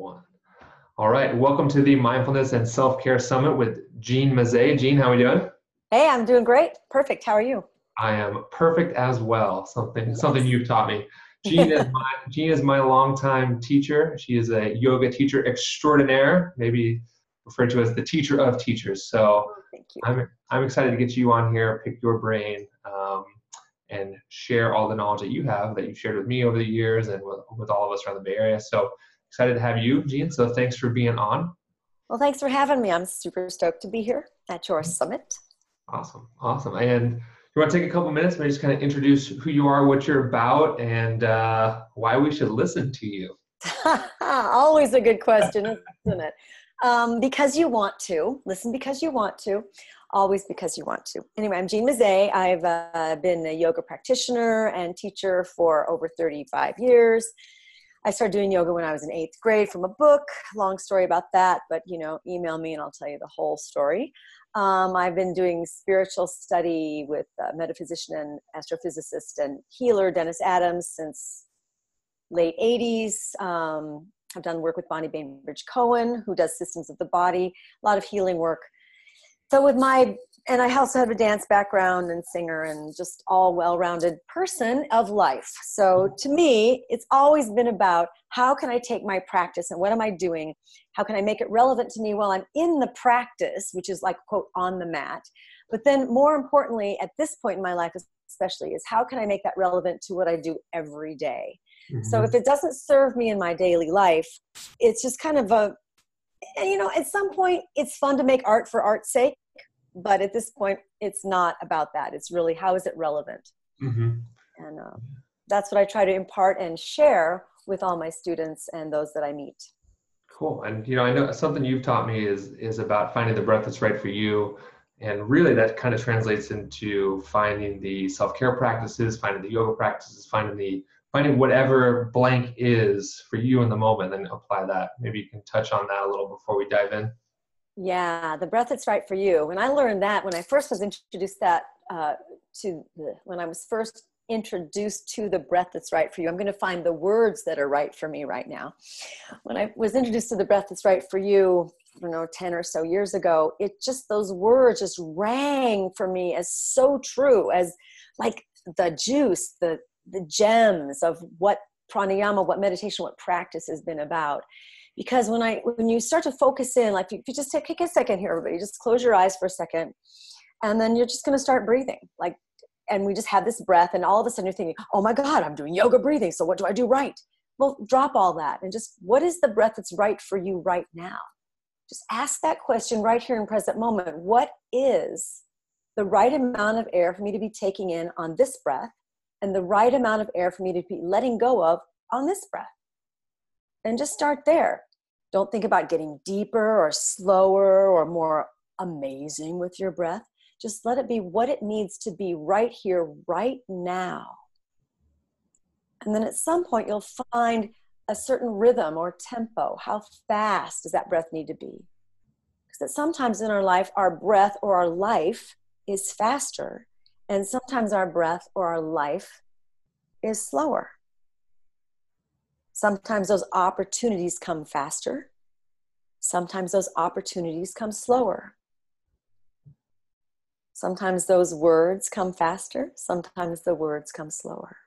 one. All right, welcome to the Mindfulness and Self Care Summit with Jean Mazet. Jean, how are we doing? Hey, I'm doing great. Perfect. How are you? I am perfect as well. Something something you've taught me. Jean is my Jean is my longtime teacher. She is a yoga teacher extraordinaire, maybe referred to as the teacher of teachers. So you. I'm I'm excited to get you on here, pick your brain, um, and share all the knowledge that you have that you've shared with me over the years and with, with all of us around the Bay Area. So excited to have you, Jean. So thanks for being on. Well, thanks for having me. I'm super stoked to be here at your summit. Awesome, awesome. And you want to take a couple minutes, maybe just kind of introduce who you are, what you're about, and uh, why we should listen to you. Always a good question, isn't it? Um, because you want to listen because you want to always because you want to anyway i'm jean mazet i've uh, been a yoga practitioner and teacher for over 35 years i started doing yoga when i was in eighth grade from a book. Long story about that but you know email me and i'll tell you the whole story. Um, i've been doing spiritual study with metaphysician and astrophysicist and healer dennis adams since late 80s um, I've done work with Bonnie Bainbridge Cohen, who does systems of the body, a lot of healing work. So with my and I also have a dance background and singer and just all well-rounded person of life. So to me, it's always been about how can I take my practice and what am I doing? How can I make it relevant to me while I'm in the practice, which is like quote on the mat. But then more importantly, at this point in my life especially, is how can I make that relevant to what I do every day? Mm-hmm. So if it doesn't serve me in my daily life, it's just kind of a, and you know, at some point it's fun to make art for art's sake, but at this point it's not about that. It's really how is it relevant? Mm-hmm. And uh, that's what I try to impart and share with all my students and those that I meet. Cool. And you know, I know something you've taught me is is about finding the breath that's right for you. And really that kind of translates into finding the self-care practices, finding the yoga practices, finding the finding whatever blank is for you in the moment and apply that. Maybe you can touch on that a little before we dive in. Yeah, the breath that's right for you. When I learned that, when I first was introduced that uh, to the, when I was first introduced to the breath that's right for you, I'm going to find the words that are right for me right now. When I was introduced to the breath that's right for you, I don't know, 10 or so years ago, it just, those words just rang for me as so true as like the juice, the, the gems of what pranayama, what meditation, what practice has been about. Because when I when you start to focus in, like if you just take, take a second here, everybody, just close your eyes for a second, and then you're just going to start breathing. Like, and we just have this breath, and all of a sudden you're thinking, "Oh my God, I'm doing yoga breathing. So what do I do right?" Well, drop all that and just what is the breath that's right for you right now? Just ask that question right here in present moment. What is the right amount of air for me to be taking in on this breath? And the right amount of air for me to be letting go of on this breath. And just start there. Don't think about getting deeper or slower or more amazing with your breath. Just let it be what it needs to be right here, right now. And then at some point, you'll find a certain rhythm or tempo. How fast does that breath need to be? Because sometimes in our life, our breath or our life is faster and sometimes our breath or our life is slower. Sometimes those opportunities come faster. Sometimes those opportunities come slower. Sometimes those words come faster. Sometimes the words come slower.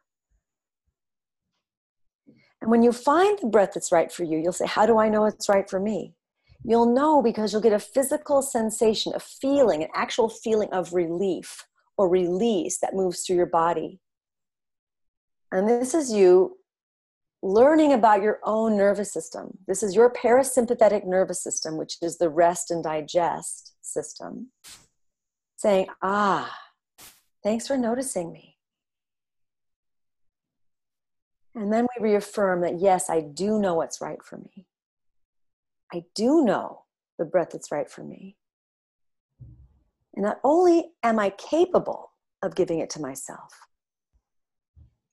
And when you find the breath that's right for you, you'll say, How do I know it's right for me? You'll know because you'll get a physical sensation, a feeling, an actual feeling of relief or release that moves through your body. And this is you learning about your own nervous system. This is your parasympathetic nervous system, which is the rest and digest system, saying, Ah, thanks for noticing me. And then we reaffirm that, yes, I do know what's right for me. I do know the breath that's right for me. And not only am I capable of giving it to myself,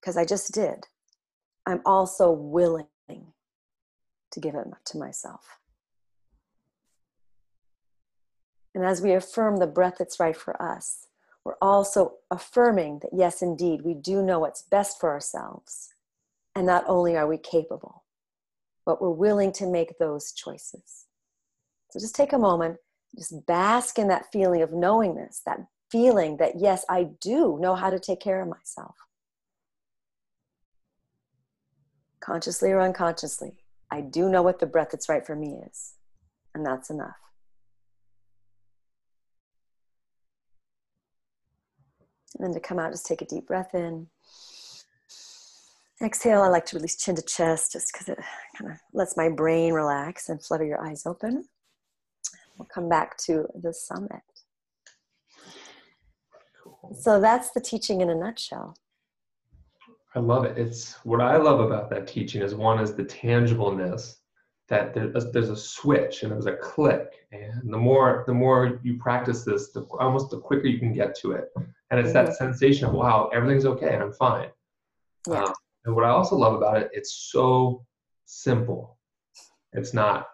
because I just did, I'm also willing to give it to myself. And as we affirm the breath that's right for us, we're also affirming that yes, indeed, we do know what's best for ourselves. And not only are we capable, but we're willing to make those choices. So just take a moment, just bask in that feeling of knowingness, that feeling that, yes, I do know how to take care of myself. Consciously or unconsciously, I do know what the breath that's right for me is. And that's enough. And then to come out, just take a deep breath in. Exhale, I like to release chin to chest just because it kind of lets my brain relax and flutter your eyes open. We'll come back to the summit. Cool. So that's the teaching in a nutshell. I love it. It's what I love about that teaching is one is the tangibleness that there's, a switch and there's a click and the more the more you practice this the almost the quicker you can get to it and it's that sensation of wow everything's okay and i'm fine yeah. Um, and what i also love about it it's so simple it's not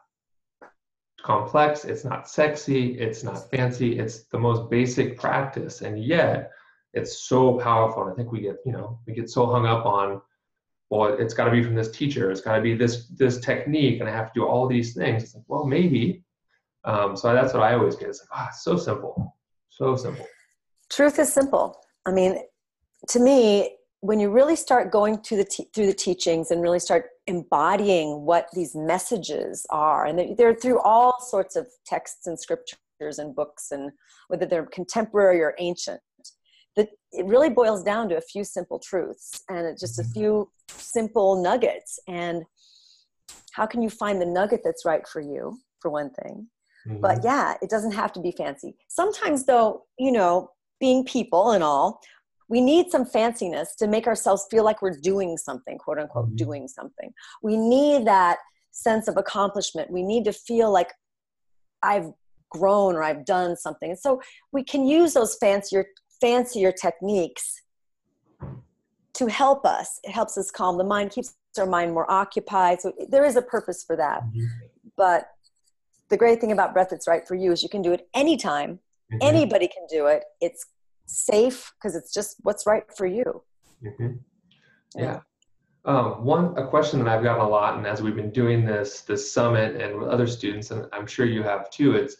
complex it's not sexy it's not fancy it's the most basic practice and yet it's so powerful and i think we get you know we get so hung up on well, it's got to be from this teacher. It's got to be this this technique, and I have to do all these things. It's like, well, maybe. Um, so that's what I always get. It's like, ah, so simple, so simple. Truth is simple. I mean, to me, when you really start going through the through the teachings and really start embodying what these messages are, and they're, through all sorts of texts and scriptures and books, and whether they're contemporary or ancient, that it really boils down to a few simple truths and just a mm-hmm. few simple nuggets. And how can you find the nugget that's right for you for one thing? Mm-hmm. but yeah it doesn't have to be fancy. Sometimes though you know being people and all we need some fanciness to make ourselves feel like we're doing something quote unquote mm-hmm. doing something we need that sense of accomplishment we need to feel like i've grown or i've done something and so we can use those fancier fancier techniques to help us. It helps us calm the mind, keeps our mind more occupied. So there is a purpose for that. Mm-hmm. But the great thing about breath that's right for you is you can do it anytime. Mm-hmm. Anybody can do it. It's safe because it's just what's right for you. Mm-hmm. Yeah. yeah. Um, one a question that I've gotten a lot, and as we've been doing this this summit and with other students, and I'm sure you have too, it's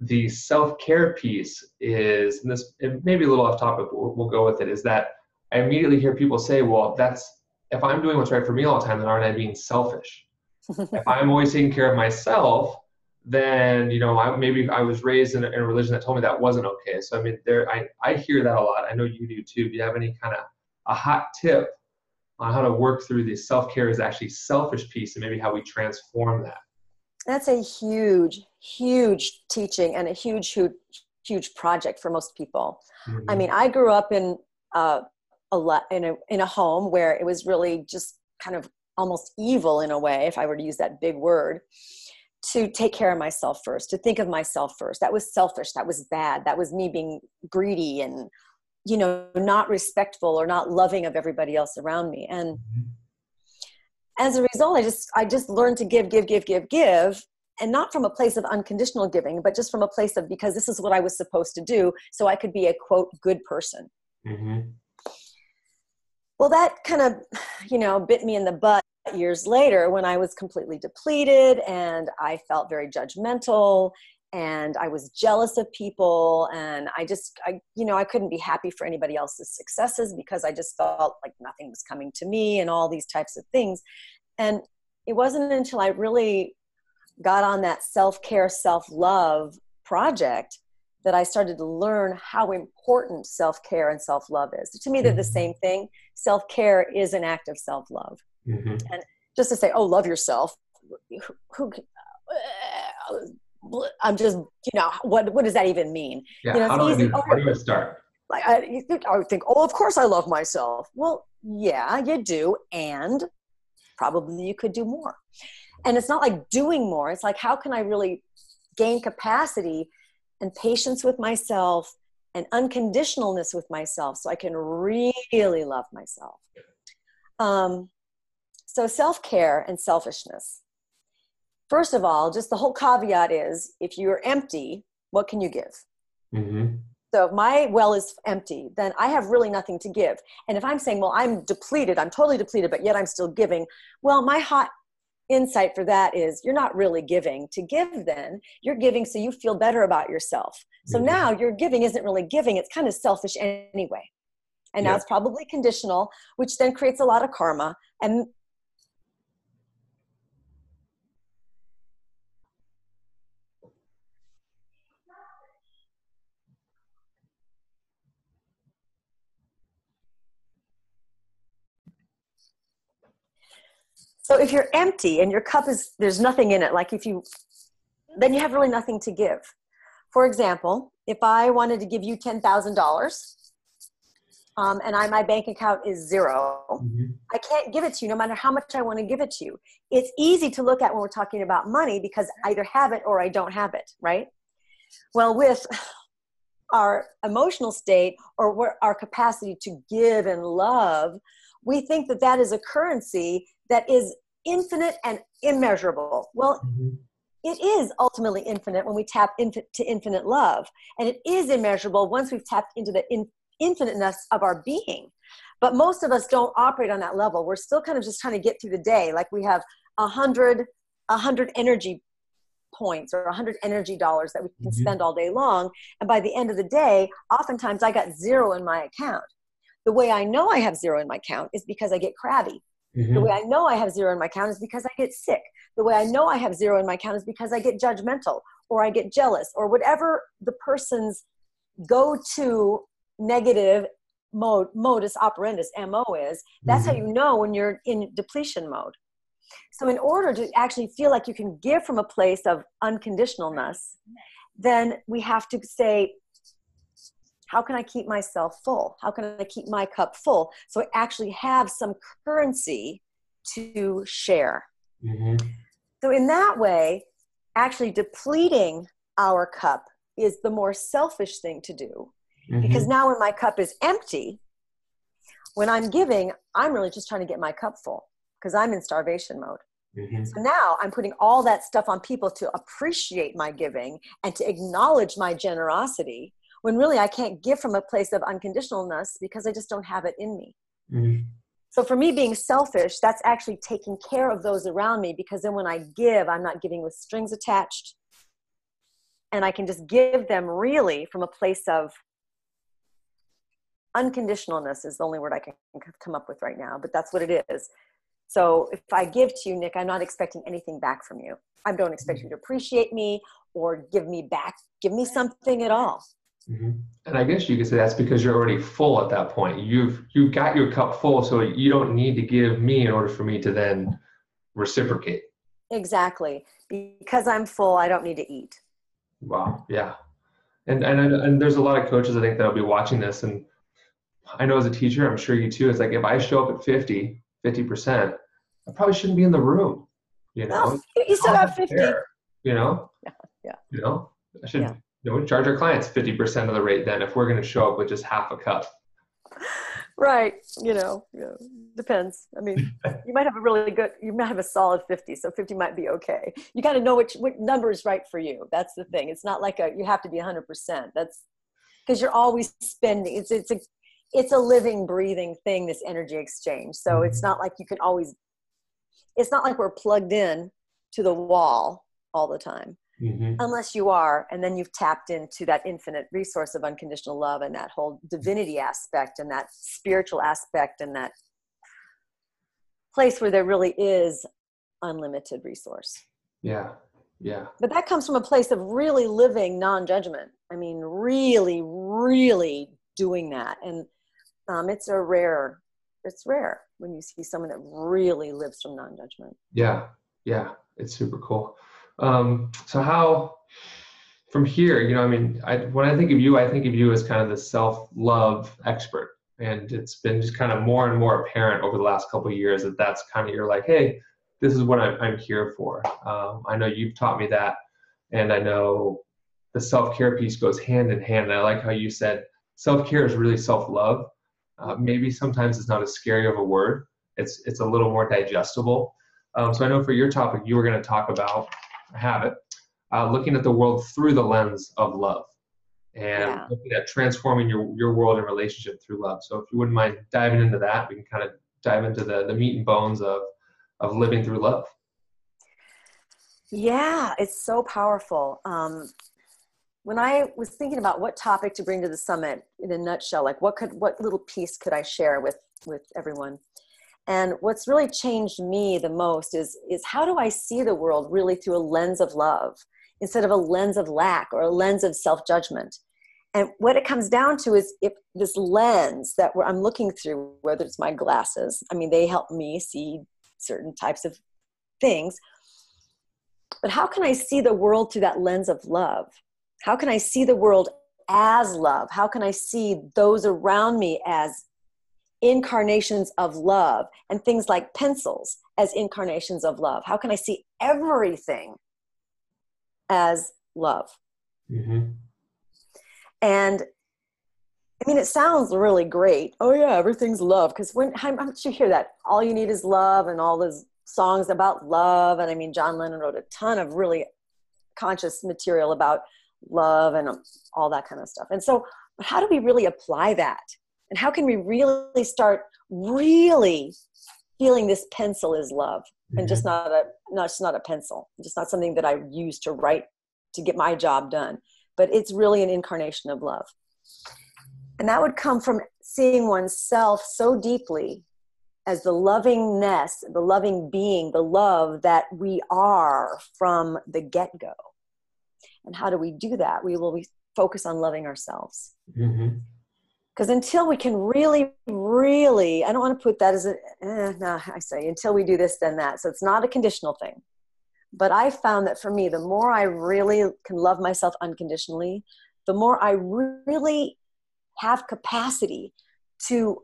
the self-care piece is, and this it may be a little off topic, but we'll, we'll go with it, is that I immediately hear people say, well, that's, if I'm doing what's right for me all the time, then aren't I being selfish? if I'm always taking care of myself, then, you know, I, maybe I was raised in a, in a, religion that told me that wasn't okay. So, I mean, there, I, I hear that a lot. I know you do too. Do you have any kind of a hot tip on how to work through the self-care is actually selfish piece and maybe how we transform that? That's a huge, huge teaching and a huge, huge, huge project for most people. Mm-hmm. I mean, I grew up in uh, a lot in a in a home where it was really just kind of almost evil in a way, if I were to use that big word, to take care of myself first, to think of myself first. That was selfish. That was bad. That was me being greedy and you know not respectful or not loving of everybody else around me and mm-hmm as a result i just i just learned to give give give give give and not from a place of unconditional giving but just from a place of because this is what i was supposed to do so i could be a quote good person mm-hmm. well that kind of you know bit me in the butt years later when i was completely depleted and i felt very judgmental and i was jealous of people and i just i you know i couldn't be happy for anybody else's successes because i just felt like nothing was coming to me and all these types of things. And it wasn't until i really got on that self-care self-love project that i started to learn how important self-care and self-love is. To me they're the mm-hmm. same thing. Self-care is an act of self-love mm-hmm. and just to say oh love yourself who, who I'm just, you know, what what does that even mean? Yeah, you know, how, do easy. How do you start? Like I, you think, I would think, oh, of course I love myself. Well, yeah, you do, and probably you could do more. And it's not like doing more. It's like how can I really gain capacity and patience with myself and unconditionalness with myself so I can really love myself. Um, so self care and selfishness first of all, just the whole caveat is if you're empty, what can you give? Mm-hmm. So if my well is empty, then I have really nothing to give. And if I'm saying, well, I'm depleted, I'm totally depleted, but yet I'm still giving, well, my hot insight for that is you're not really giving to give then you're giving so you feel better about yourself so mm-hmm. now your giving isn't really giving it's kind of selfish anyway and now it's probably conditional which then creates a lot of karma and So if you're empty and your cup is there's nothing in it, like if you then you have really nothing to give. For example, if I wanted to give you ten thousand dollars, um, and I my bank account is 0 mm-hmm. I can't give it to you no matter how much I want to give it to you. It's easy to look at when we're talking about money because I either have it or I don't have it, right? Well, with our emotional state or our capacity to give and love, we think that that is a currency that is infinite and immeasurable. Well, mm-hmm. it is ultimately infinite when we tap into infinite love, and it is immeasurable once we've tapped into the in, infiniteness of our being. But most of us don't operate on that level. We're still kind of just trying to get through the day. Like we have a hundred, a hundred energy points or a hundred energy dollars that we can mm-hmm. spend all day long. And by the end of the day, oftentimes I got zero in my account. The way I know I have zero in my count is because I get crabby Mm-hmm. The way I know I have zero in my count is because I get sick. The way I know I have zero in my count is because I get judgmental or I get jealous or whatever the person's go to negative mode, modus operandus, MO is. That's mm-hmm. how you know when you're in depletion mode. So, in order to actually feel like you can give from a place of unconditionalness, then we have to say, how can I keep myself full? How can I keep my cup full? So I actually have some currency to share. Mm-hmm. So, in that way, actually depleting our cup is the more selfish thing to do. Mm-hmm. Because now, when my cup is empty, when I'm giving, I'm really just trying to get my cup full because I'm in starvation mode. Mm-hmm. So now I'm putting all that stuff on people to appreciate my giving and to acknowledge my generosity when really I can't give from a place of unconditionalness because I just don't have it in me. Mm-hmm. So for me, being selfish, that's actually taking care of those around me because then when I give, I'm not giving with strings attached. And I can just give them really from a place of unconditionalness is the only word I can come up with right now, but that's what it is. So if I give to you, Nick, I'm not expecting anything back from you. I don't expect you to appreciate me or give me back, give me something at all. Mm-hmm. And I guess you could say that's because you're already full at that point. You've you've got your cup full, so you don't need to give me in order for me to then reciprocate. Exactly. Because I'm full, I don't need to eat. Wow. Yeah. And and and there's a lot of coaches I think that'll be watching this, and I know as a teacher, I'm sure you too. It's like if I show up at 50, 50 percent, I probably shouldn't be in the room. You know, no, you still have 50. you know. Yeah. Yeah. You know, I should. Yeah you know, charge our clients 50% of the rate then if we're going to show up with just half a cup. Right. You know, you know, depends. I mean, you might have a really good, you might have a solid 50. So 50 might be okay. You got to know which, what number is right for you. That's the thing. It's not like a, you have to be 100%. That's because you're always spending. It's, it's a, it's a living, breathing thing, this energy exchange. So it's not like you can always, it's not like we're plugged in to the wall all the time mm-hmm. unless you are and then you've tapped into that infinite resource of unconditional love and that whole divinity aspect and that spiritual aspect and that place where there really is unlimited resource. Yeah yeah. But that comes from a place of really living non-judgment. I mean really really doing that. And um, it's a rare it's rare when you see someone that really lives from non-judgment. Yeah yeah. It's super cool um, so how from here, you know, I mean, I, when I think of you, I think of you as kind of the self-love expert, and it's been just kind of more and more apparent over the last couple of years that that's kind of you're like, hey, this is what I'm, I'm here for. Um, I know you've taught me that, and I know the self-care piece goes hand in hand. And I like how you said self-care is really self-love. Uh, maybe sometimes it's not as scary of a word. It's it's a little more digestible. Um, so I know for your topic, you were going to talk about habit, uh, looking at the world through the lens of love and yeah. looking at transforming your, your world and relationship through love. So if you wouldn't mind diving into that, we can kind of dive into the, the meat and bones of, of living through love. Yeah, it's so powerful. Um, when I was thinking about what topic to bring to the summit in a nutshell, like what could what little piece could I share with with everyone? And what's really changed me the most is is how do I see the world really through a lens of love instead of a lens of lack or a lens of self-judgment. And what it comes down to is if this lens that I'm looking through, whether it's my glasses, I mean, they help me see certain types of things. But how can I see the world through that lens of love? How can I see the world as love? How can I see those around me as incarnations of love and things like pencils as incarnations of love? How can I see everything as love? Mm-hmm. And I mean, it sounds really great. Oh yeah, everything's love. Because when how much you hear that, all you need is love, and all those songs about love. And I mean, John Lennon wrote a ton of really conscious material about love and all that kind of stuff. And so, but how do we really apply that? And how can we really start really feeling this pencil is love and just mm-hmm. not a not just not a pencil, just not something that I use to write to get my job done, but it's really an incarnation of love. And that would come from seeing oneself so deeply as the lovingness, the loving being, the love that we are from the get go. And how do we do that? We will focus on loving ourselves. Because until we can really, really, I don't want to put that as a, eh, no, I say, until we do this, then that. So it's not a conditional thing. But I found that for me, the more I really can love myself unconditionally, the more I really have capacity to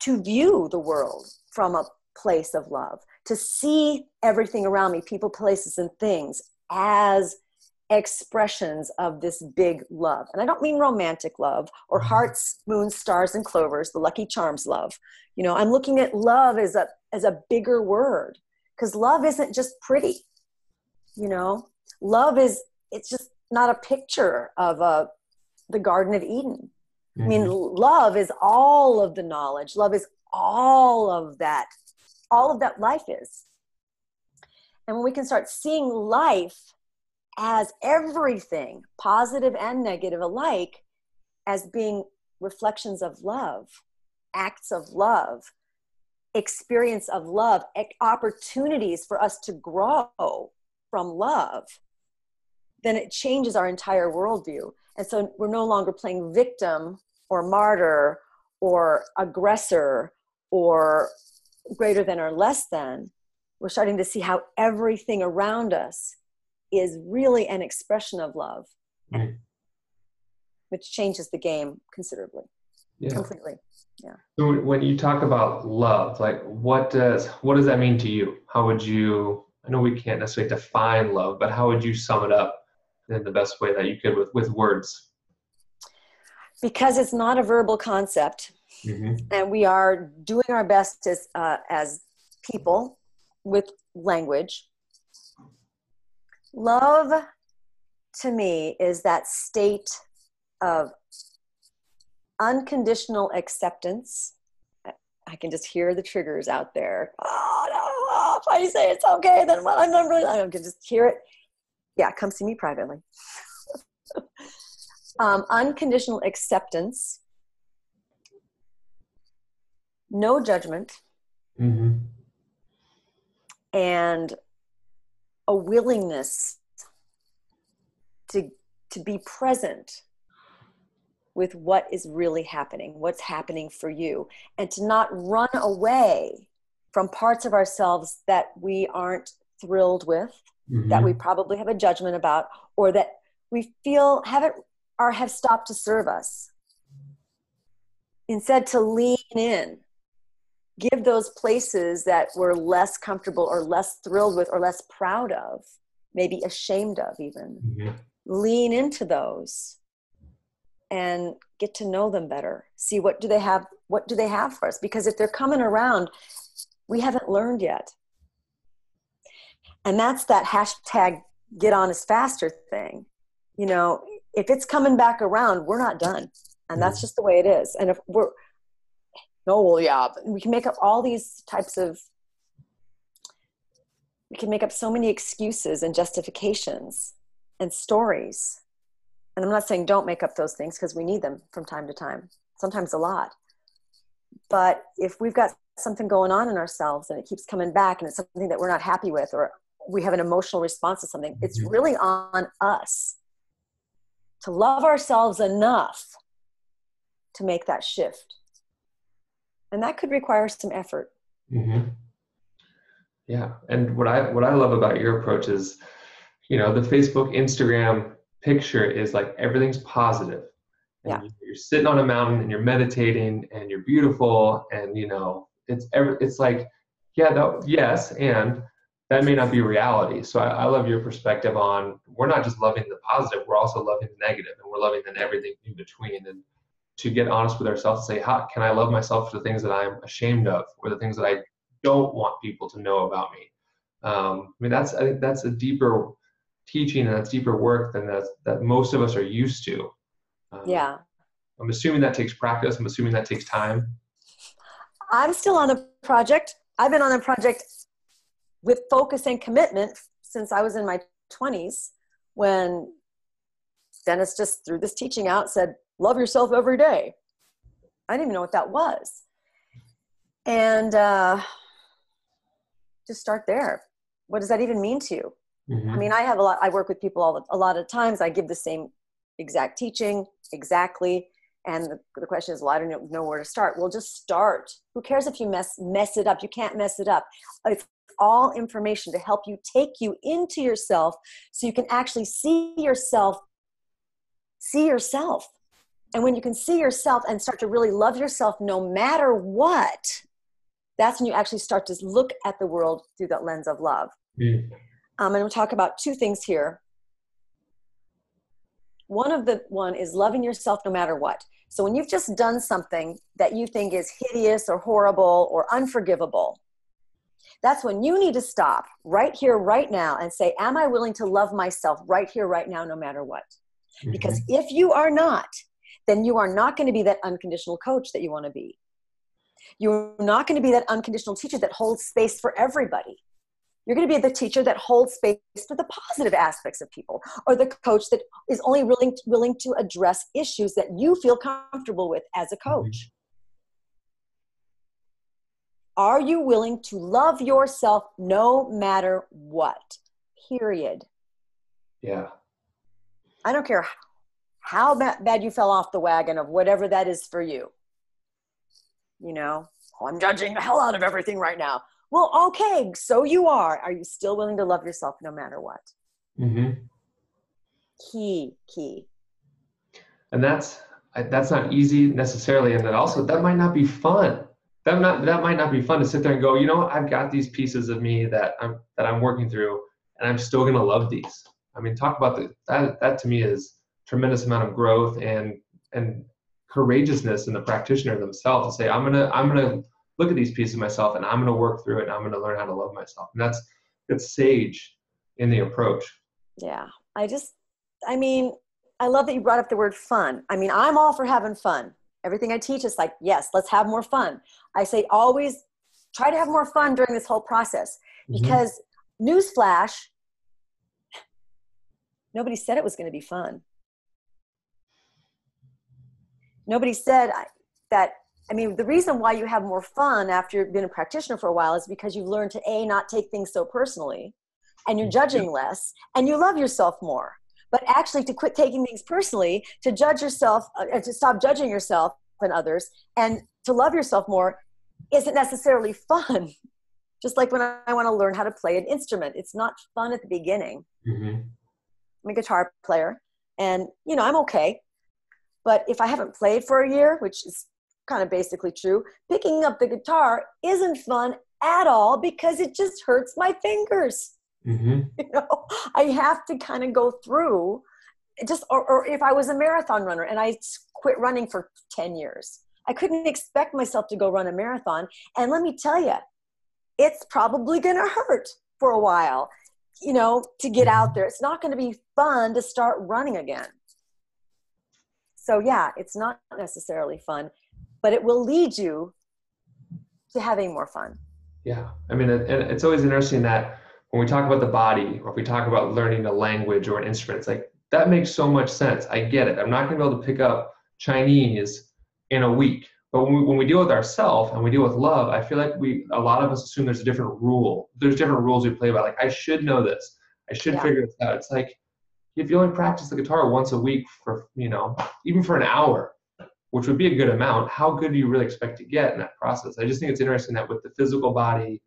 to view the world from a place of love to see everything around me people places and things as expressions of this big love. And I don't mean romantic love or mm-hmm. hearts, moons, stars, and clovers, the lucky charms love. You know, I'm looking at love as a as a bigger word because love isn't just pretty. You know, love is it's just not a picture of a uh, the Garden of Eden. Mm-hmm. I mean, mm-hmm. love is all of the knowledge. Love is all of that, all of that life is. And when we can start seeing life as everything, positive and negative alike, as being reflections of love, acts of love, experience of love, opportunities for us to grow from love, then it changes our entire worldview. And so we're no longer playing victim or martyr or aggressor or greater than or less than. We're starting to see how everything around us is really an expression of love, which changes the game considerably, yeah. completely. Yeah. So when you talk about love, like what does what does that mean to you? How would you? I know we can't necessarily define love, but how would you sum it up in the best way that you could with with words? Because it's not a verbal concept, mm-hmm. and we are doing our best as uh, as people with language Love to me is that state of unconditional acceptance. I can just hear the triggers out there. Oh, no, if I say it's okay, then what? I'm not really, I can just hear it. Yeah, come see me privately. um, unconditional acceptance, no judgment, mm-hmm. and a willingness to to be present with what is really happening what's happening for you and to not run away from parts of ourselves that we aren't thrilled with mm-hmm. that we probably have a judgment about or that we feel haven't or have stopped to serve us instead to lean in give those places that we're less comfortable or less thrilled with or less proud of, maybe ashamed of even, mm-hmm. lean into those and get to know them better. See what do they have what do they have for us because if they're coming around we haven't learned yet. And that's that hashtag get on us faster thing. You know, if it's coming back around, we're not done. And that's mm-hmm. just the way it is. And if we're oh well yeah we can make up all these types of we can make up so many excuses and justifications and stories. And I'm not saying don't make up those things because we need them from time to time, sometimes a lot. But if we've got something going on in ourselves and it keeps coming back and it's something that we're not happy with or we have an emotional response to something, it's mm-hmm. really on us to love ourselves enough to make that shift. And that could require some effort. Mm-hmm. Yeah. And what I what I love about your approach is, you know, the Facebook, Instagram picture is like everything's positive. And yeah. you're sitting on a mountain and you're meditating and you're beautiful and you know, it's every it's like, yeah, that, yes, and that may not be reality. So I, I, love your perspective on we're not just loving the positive, we're also loving the negative, and we're loving then everything in between. And to get honest with ourselves and say, how can I love myself for the things that I'm ashamed of, or the things that I don't want people to know about me? Um, I mean, that's I think that's a deeper teaching and that's deeper work than that that most of us are used to. Um, yeah. I'm assuming that takes practice. I'm assuming that takes time. I'm still on a project. I've been on a project with focus and commitment since I was in my 20s when Dennis just threw this teaching out, said, Love yourself every day. I didn't even know what that was. And uh, just start there. What does that even mean to you? Mm-hmm. I mean, I have a lot, I work with people all, a lot of times. I give the same exact teaching exactly. And the, the question is, well, I don't know where to start. Well, just start. Who cares if you mess mess it up? You can't mess it up. It's all information to help you take you into yourself so you can actually see yourself see yourself and when you can see yourself and start to really love yourself no matter what that's when you actually start to look at the world through that lens of love mm. um, and we'll talk about two things here one of the one is loving yourself no matter what so when you've just done something that you think is hideous or horrible or unforgivable that's when you need to stop right here, right now, and say, Am I willing to love myself right here, right now, no matter what? Mm-hmm. Because if you are not, then you are not going to be that unconditional coach that you want to be. You're not going to be that unconditional teacher that holds space for everybody. You're going to be the teacher that holds space for the positive aspects of people, or the coach that is only willing to, willing to address issues that you feel comfortable with as a mm-hmm. coach. Are you willing to love yourself no matter what? Period. Yeah. I don't care how bad you fell off the wagon of whatever that is for you. You know, oh, I'm judging the hell out of everything right now. Well, okay, so you are. Are you still willing to love yourself no matter what? Mm-hmm. Key, key. And that's that's not easy necessarily, and that also that might not be fun that not that might not be fun to sit there and go, you know, I've got these pieces of me that I'm that I'm working through, and I'm still gonna love these. I mean, talk about the, that. That to me is tremendous amount of growth and and courageousness in the practitioner themselves to say, I'm gonna I'm gonna look at these pieces of myself and I'm gonna work through it and I'm gonna learn how to love myself. And that's that's sage in the approach. Yeah, I just, I mean, I love that you brought up the word fun. I mean, I'm all for having fun everything I teach is like, yes, let's have more fun. I say always try to have more fun during this whole process mm-hmm. because newsflash, nobody said it was going to be fun. Nobody said that. I mean, the reason why you have more fun after you've been a practitioner for a while is because you've learned to a not take things so personally, and you're judging less, and you love yourself more but actually to quit taking things personally, to judge yourself, uh, to stop judging yourself and others, and to love yourself more isn't necessarily fun. Just like when I, want to learn how to play an instrument, it's not fun at the beginning. Mm-hmm. I'm a guitar player, and you know I'm okay, but if I haven't played for a year, which is kind of basically true, picking up the guitar isn't fun at all because it just hurts my fingers. Mm-hmm. You know, I have to kind of go through just, or, or if I was a marathon runner and I quit running for 10 years, I couldn't expect myself to go run a marathon. And let me tell you, it's probably going to hurt for a while, you know, to get out mm-hmm. there. It's not going to be fun to start running again. So, yeah, it's not necessarily fun, but it will lead you to having more fun. Yeah. I mean, and it's always interesting that when we talk about the body or if we talk about learning a language or an instrument, it's like that makes so much sense. I get it. I'm not going to be able to pick up Chinese in a week. But when we, when we deal with ourselves and we deal with love, I feel like we a lot of us assume there's a different rule. There's different rules we play by. Like I should know this. I should yeah. figure this out. It's like if you only practice the guitar once a week for you know even for an hour, which would be a good amount, how good do you really expect to get in that process? I just think it's interesting that with the physical body,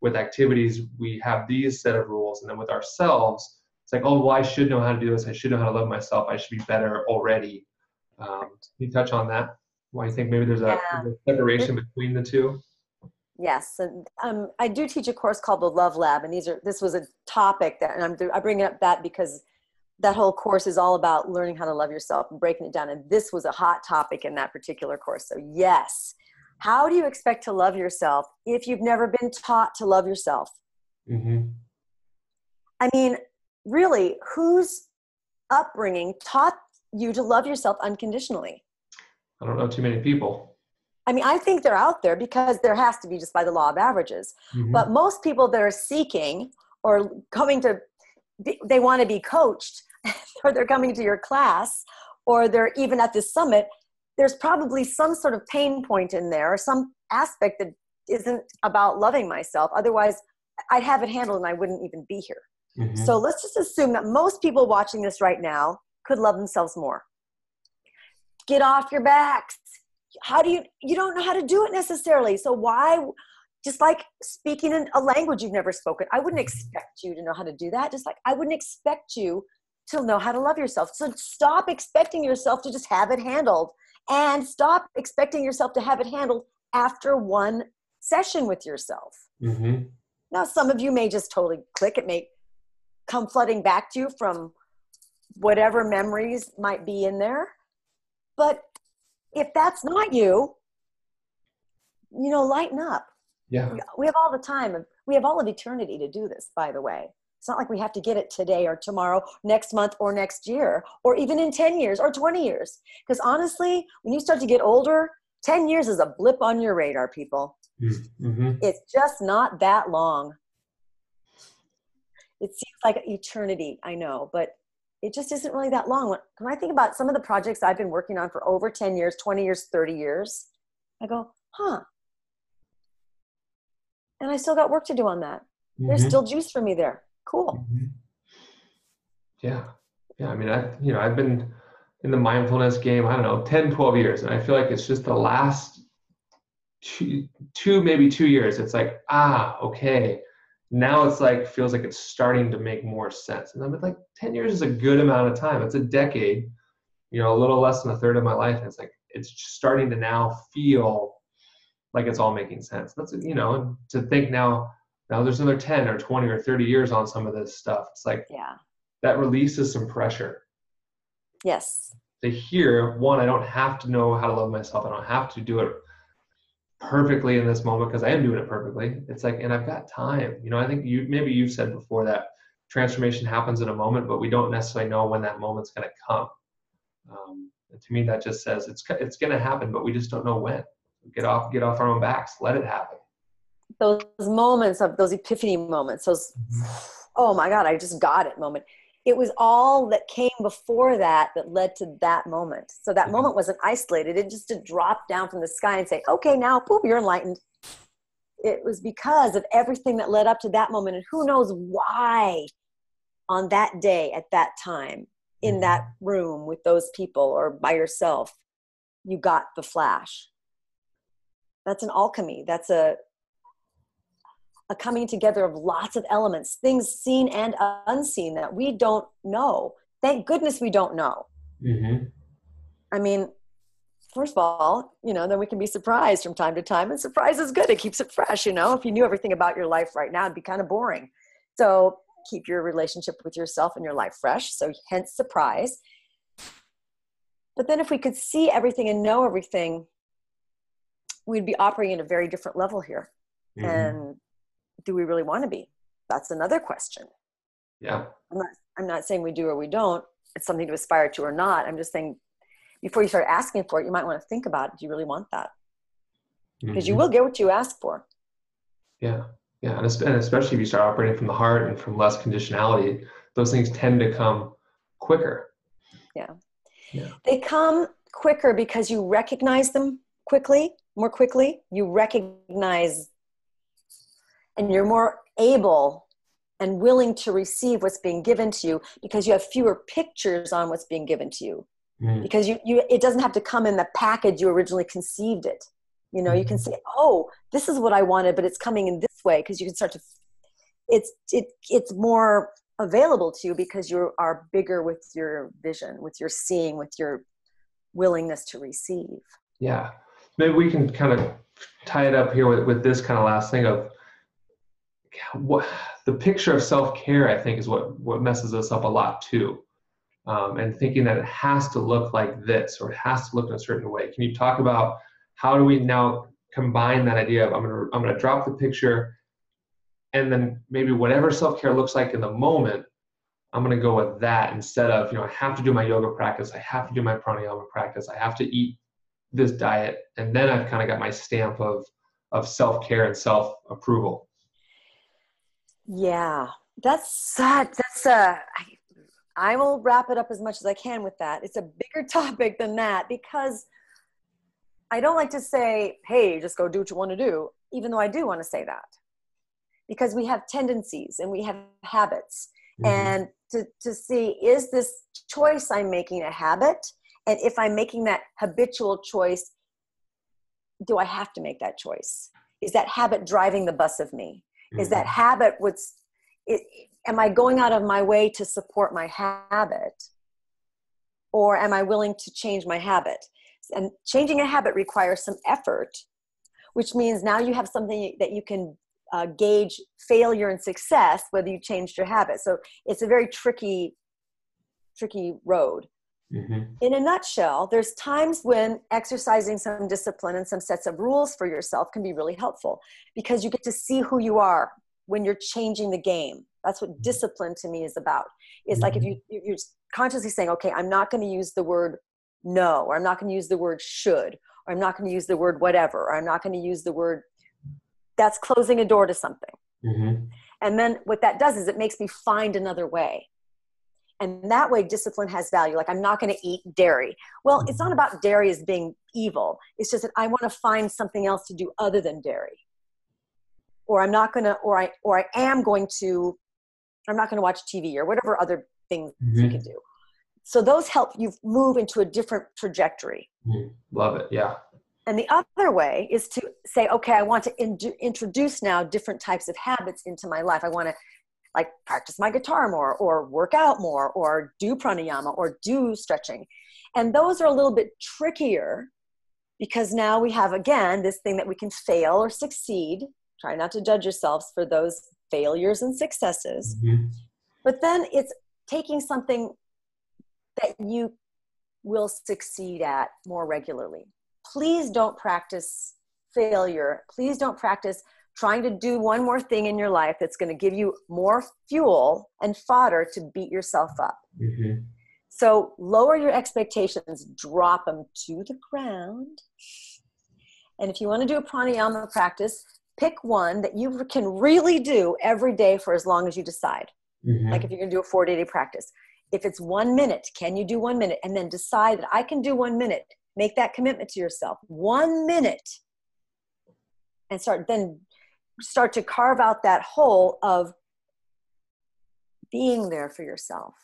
with activities, we have these set of rules, and then with ourselves, it's like, oh, well, I should know how to do this. I should know how to love myself. I should be better already. Um, can you touch on that? Why you think maybe there's a, yeah. a separation between the two? Yes, and um, I do teach a course called the Love Lab, and these are this was a topic that, and I'm I bring up that because that whole course is all about learning how to love yourself and breaking it down, and this was a hot topic in that particular course. So yes, how do you expect to love yourself if you've never been taught to love yourself? Mm-hmm. I mean, really, whose upbringing taught you to love yourself unconditionally? I don't know too many people. I mean, I think they're out there because there has to be just by the law of averages. Mm-hmm. But most people that are seeking or coming to, they want to be coached, or they're coming to your class, or they're even at this summit, there's probably some sort of pain point in there or some aspect that isn't about loving myself. Otherwise, I'd have it handled and I wouldn't even be here. Mm-hmm. So let's just assume that most people watching this right now could love themselves more. Get off your backs. How do you, you don't know how to do it necessarily. So why, just like speaking in a language you've never spoken, I wouldn't expect you to know how to do that. Just like I wouldn't expect you to know how to love yourself. So stop expecting yourself to just have it handled and stop expecting yourself to have it handled after one session with yourself. Mm-hmm. Now, some of you may just totally click. It may come flooding back to you from whatever memories might be in there. But if that's not you, you know, lighten up. Yeah. We have all the time. We have all of eternity to do this, by the way. It's not like we have to get it today or tomorrow, next month or next year, or even in 10 years or 20 years. Because honestly, when you start to get older, 10 years is a blip on your radar, people. Mm-hmm. It's just not that long. It seems like eternity, I know, but it just isn't really that long. When I think about some of the projects I've been working on for over 10 years, 20 years, 30 years, I go, huh. And I still got work to do on that. Mm-hmm. There's still juice for me there cool. Mm-hmm. yeah. Yeah i mean i you know i've been in the mindfulness game i don't know 10 12 years and i feel like it's just the last two, two maybe two years it's like ah okay. Now it's like feels like it's starting to make more sense and i'm like 10 years is a good amount of time it's a decade you know a little less than a third of my life and it's like it's starting to now feel like it's all making sense. That's you know to think now now there's another 10 or 20 or 30 years on some of this stuff. It's like yeah. that releases some pressure. Yes. To hear one i don't have to know how to love myself. I don't have to do it perfectly in this moment because i am doing it perfectly. It's like and i've got time. You know i think you maybe you've said before that transformation happens in a moment but we don't necessarily know when that moment's going to come. Um, to me that just says it's it's going to happen but we just don't know when. Get off get off our own backs. Let it happen those moments of those epiphany moments those oh my god i just got it moment. It was all that came before that that led to that moment. So that moment wasn't isolated. It just to drop down from the sky and say okay now boom you're enlightened. It was because of everything that led up to that moment and who knows why on that day at that time in mm-hmm. that room with those people or by yourself you got the flash. That's an alchemy. That's a a coming together of lots of elements, things seen and unseen that we don't know. Thank goodness we don't know. Mm-hmm. I mean, first of all, you know, then we can be surprised from time to time, and surprise is good. It keeps it fresh, you know. If you knew everything about your life right now, it'd be kind of boring. So keep your relationship with yourself and your life fresh. So hence surprise. But then if we could see everything and know everything, we'd be operating at a very different level here. Mm-hmm. And do we really want to be? That's another question. Yeah. I'm not, I'm not saying we do or we don't. It's something to aspire to or not. I'm just saying before you start asking for it, you might want to think about do you really want that? Because mm-hmm. you will get what you ask for. Yeah. Yeah, and especially if you start operating from the heart and from less conditionality, those things tend to come quicker. Yeah. Yeah. They come quicker because you recognize them quickly, more quickly. You recognize and you're more able and willing to receive what's being given to you because you have fewer pictures on what's being given to you. Mm. Because you, you it doesn't have to come in the package you originally conceived it. You know, mm. you can mm-hmm. say, "Oh, this is what I wanted, but it's coming in this way," because you can start to it's it it's more available to you because you are bigger with your vision, with your seeing, with your willingness to receive. Yeah. Maybe we can kind of tie it up here with, with this kind of last thing of what the picture of self-care i think is what what messes us up a lot too. Um, and thinking that it has to look like this or it has to look in a certain way. Can you talk about how do we now combine that idea of i'm gonna i'm gonna drop the picture and then maybe whatever self-care looks like in the moment i'm gonna go with that instead of you know i have to do my yoga practice i have to do my pranayama practice i have to eat this diet. And then i've kind of got my stamp of of self-care and self-approval yeah, that's that. That's uh, I, I will wrap it up as much as I can with that. It's a bigger topic than that because I don't like to say, "Hey, just go do what you want to do," even though I do want to say that because we have tendencies and we have habits, mm-hmm. and to to see is this choice I'm making a habit, and if I'm making that habitual choice, do I have to make that choice? Is that habit driving the bus of me? Mm-hmm. is that habit what's it, am i going out of my way to support my habit? Or am i willing to change my habit? And changing a habit requires some effort which means now you have something that you can uh, gauge failure and success whether you changed your habit. So it's a very tricky tricky road Mm-hmm. In a nutshell, there's times when exercising some discipline and some sets of rules for yourself can be really helpful because you get to see who you are when you're changing the game. That's what mm-hmm. discipline to me is about. It's mm-hmm. like if mm-hmm. you you're consciously saying, "Okay, I'm not going to use the word no, or I'm not going to use the word should, or I'm not going to use the word whatever, or I'm not going to use the word." That's closing a door to something. Mm-hmm. And then what that does is it makes me find another way and that way discipline has value like i'm not going to eat dairy. Well it's not about dairy as being evil. It's just that i want to find something else to do other than dairy. Or i'm not going to or i or i am going to i'm not going to watch tv or whatever other things mm-hmm. you can do. So those help you move into a different trajectory. Mm-hmm. love it yeah. And the other way is to say okay i want to in- introduce now different types of habits into my life. I want to like practice my guitar more or work out more or do pranayama or do stretching. And those are a little bit trickier because now we have again this thing that we can fail or succeed. Try not to judge yourselves for those failures and successes. Mm-hmm. But then it's taking something that you will succeed at more regularly. Please don't practice failure. Please don't practice trying to do one more thing in your life that's going to give you more fuel and fodder to beat yourself up. Mm-hmm. So lower your expectations, drop them to the ground. And if you want to do a pranayama practice, pick one that you can really do every day for as long as you decide. Mm-hmm. Like if you're going to do a 40 day practice. If it's one minute, can you do one minute? And then decide that I can do one minute. Make that commitment to yourself. One minute. And start then start to carve out that hole of being there for yourself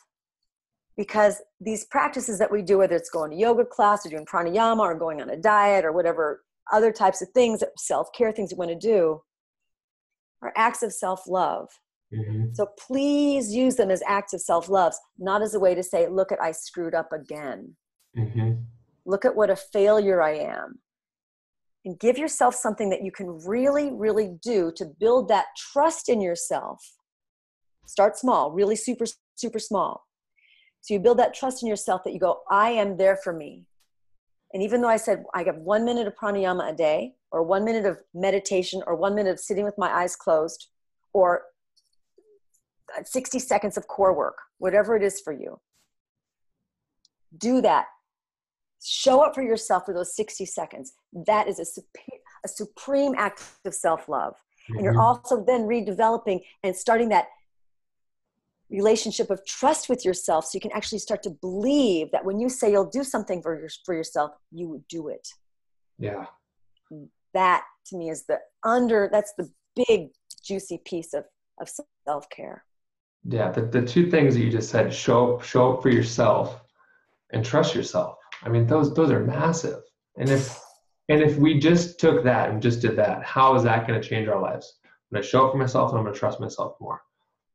because these practices that we do whether it's going to yoga class or doing pranayama or going on a diet or whatever other types of things self-care things you want to do are acts of self-love mm-hmm. so please use them as acts of self-love not as a way to say look at i screwed up again mm-hmm. look at what a failure i am and give yourself something that you can really, really do to build that trust in yourself. Start small, really super, super small. So you build that trust in yourself that you go, I am there for me. And even though I said I have one minute of pranayama a day, or one minute of meditation, or one minute of sitting with my eyes closed, or 60 seconds of core work, whatever it is for you, do that show up for yourself for those 60 seconds that is a, a supreme act of self-love Mm-hmm. And you're also then redeveloping and starting that relationship of trust with yourself so you can actually start to believe that when you say you'll do something for, your, for yourself, you would do it. Yeah. That to me is the under, that's the big juicy piece of, of self-care. Yeah. The, the two things that you just said, show up, show up for yourself and trust yourself. I mean, those, those are massive. And if, and if we just took that and just did that, how is that going to change our lives? I'm going to show up for myself and I'm going to trust myself more.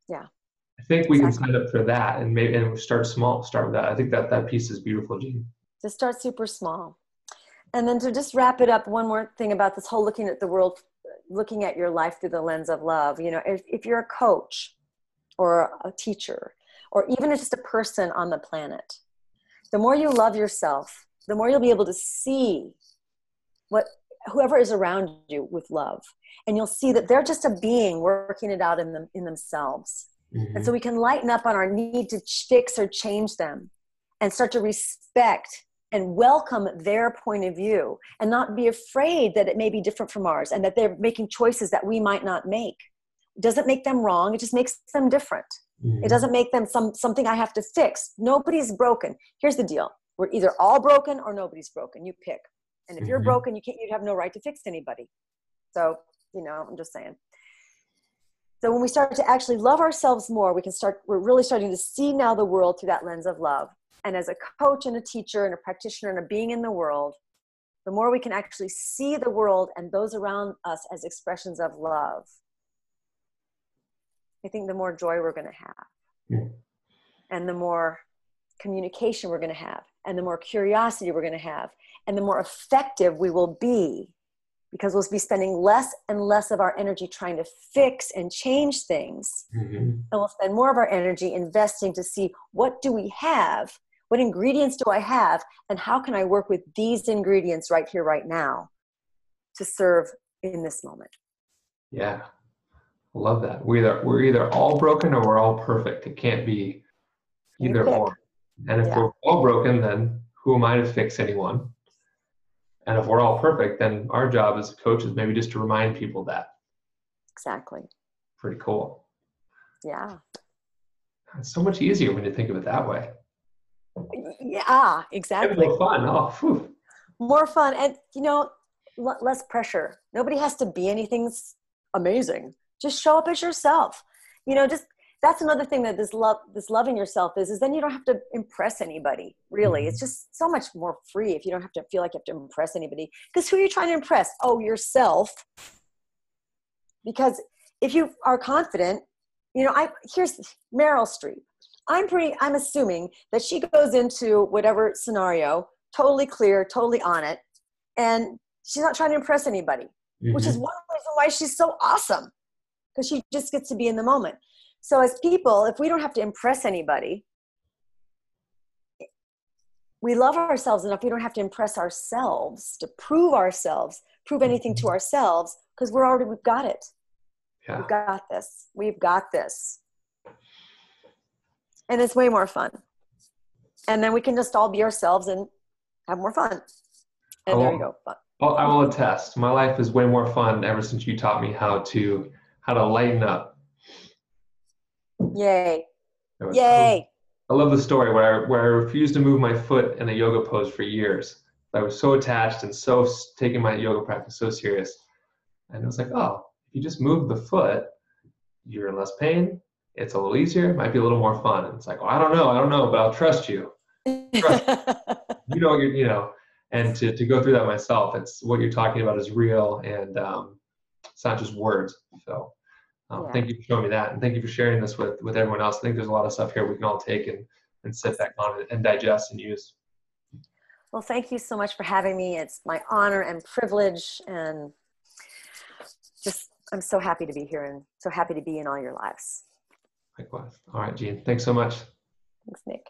Yeah. I think we exactly. can sign up for that and maybe and start small. Start with that. I think that that piece is beautiful, Jean. To start super small, and then to just wrap it up, one more thing about this whole looking at the world, looking at your life through the lens of love. You know, if, if you're a coach or a teacher or even just a person on the planet, the more you love yourself, the more you'll be able to see what whoever is around you with love. And you'll see that they're just a being working it out in them in themselves. Mm-hmm. and so we can lighten up on our need to fix or change them and start to respect and welcome their point of view and not be afraid that it may be different from ours and that they're making choices that we might not make. It doesn't make them wrong. It just makes them different mm-hmm. it doesn't make them some something i have to fix nobody's broken here's the deal we're either all broken or nobody's broken you pick and if you're mm-hmm. broken, you can't, you have no right to fix anybody. So, you know, I'm just saying. So when we start to actually love ourselves more, we can start, we're really starting to see now the world through that lens of love. And as a coach and a teacher and a practitioner and a being in the world, the more we can actually see the world and those around us as expressions of love, I think the more joy we're going to have. Yeah. And the more communication we're going to have. And the more curiosity we're going to have and the more effective we will be because we'll be spending less and less of our energy trying to fix and change things mm-hmm. and we'll spend more of our energy investing to see what do we have what ingredients do i have and how can i work with these ingredients right here right now to serve in this moment yeah I love that We're either we're either all broken or we're all perfect it can't be either or and if yeah. we're all broken then who am i to fix anyone and if we're all perfect, then our job as a coach is maybe just to remind people that. Exactly. Pretty cool. Yeah. It's so much easier when you think of it that way. Yeah, exactly. more fun. Oh, whew. More fun. And, you know, l- less pressure. Nobody has to be anything amazing. Just show up as yourself. You know, just that's another thing that this love this loving yourself is is then you don't have to impress anybody really it's mm-hmm. just so much more free if you don't have to feel like you have to impress anybody because who are you trying to impress oh yourself because if you are confident you know i here's meryl streep i'm pretty i'm assuming that she goes into whatever scenario totally clear totally on it and she's not trying to impress anybody mm-hmm. which is mm-hmm. one reason why she's so awesome because she just gets to be in the moment so, as people, if we don't have to impress anybody, we love ourselves enough, we don't have to impress ourselves to prove ourselves, prove anything to mm-hmm. ourselves, because we're already, we've got it. Yeah. We've got this. We've got this. And it's way more fun. And then we can just all be ourselves and have more fun. And there you go. Fun. Well, I will attest. My life is way more fun ever since you taught me how to how to lighten up Yay. Yay. I love the story where I, where I refused to move my foot in a yoga pose for years. I was so attached and so taking my yoga practice so serious. And it was like, oh, if you just move the foot, you're in less pain. It's a little easier. It might be a little more fun. And it's like, well, I don't know. I don't know, but I'll trust you. Trust you know, you know, and to, to go through that myself, it's what you're talking about is real and um, it's not just words. So um, yeah. Thank you for showing me that, and thank you for sharing this with with everyone else. I think there's a lot of stuff here we can all take and and sit back on and digest and use. Well, thank you so much for having me. It's my honor and privilege, and just I'm so happy to be here and so happy to be in all your lives. Likewise. All right, Jean. Thanks so much. Thanks, Nick.